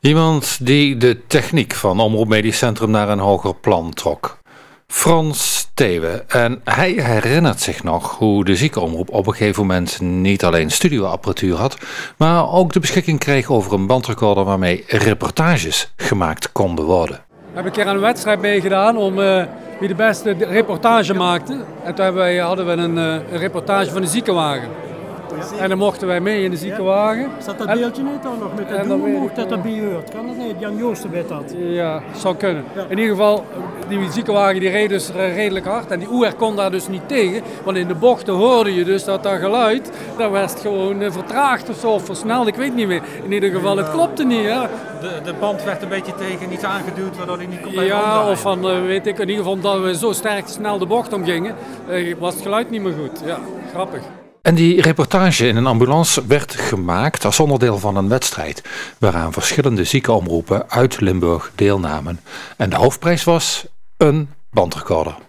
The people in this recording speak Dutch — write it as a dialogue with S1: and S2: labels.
S1: Iemand die de techniek van Omroep Medisch Centrum naar een hoger plan trok. Frans Thewe. En hij herinnert zich nog hoe de ziekenomroep op een gegeven moment niet alleen studioapparatuur had, maar ook de beschikking kreeg over een bandrecorder waarmee reportages gemaakt konden worden.
S2: We hebben een keer een wedstrijd meegedaan om uh, wie de beste reportage maakte. En toen hadden we een, uh, een reportage van de ziekenwagen. En dan mochten wij mee in de ziekenwagen.
S3: Zat dat beeldje niet dan nog met de doel? Mocht dat erbij hoort? Kan dat niet? Jan Joosten weet dat.
S2: Ja, zou kunnen. In ieder geval, die ziekenwagen die reed dus redelijk hard. En die OER kon daar dus niet tegen. Want in de bochten hoorde je dus dat dat geluid, dat werd gewoon vertraagd of zo, of versneld. Ik weet niet meer. In ieder geval, het klopte niet. Hè.
S4: De, de band werd een beetje tegen iets aangeduwd, waardoor hij niet kon blijven
S2: Ja, of van, weet ik, in ieder geval dat we zo sterk snel de bocht omgingen, was het geluid niet meer goed. Ja, grappig.
S1: En die reportage in een ambulance werd gemaakt als onderdeel van een wedstrijd, waaraan verschillende ziekenomroepen uit Limburg deelnamen. En de hoofdprijs was een bandrecorder.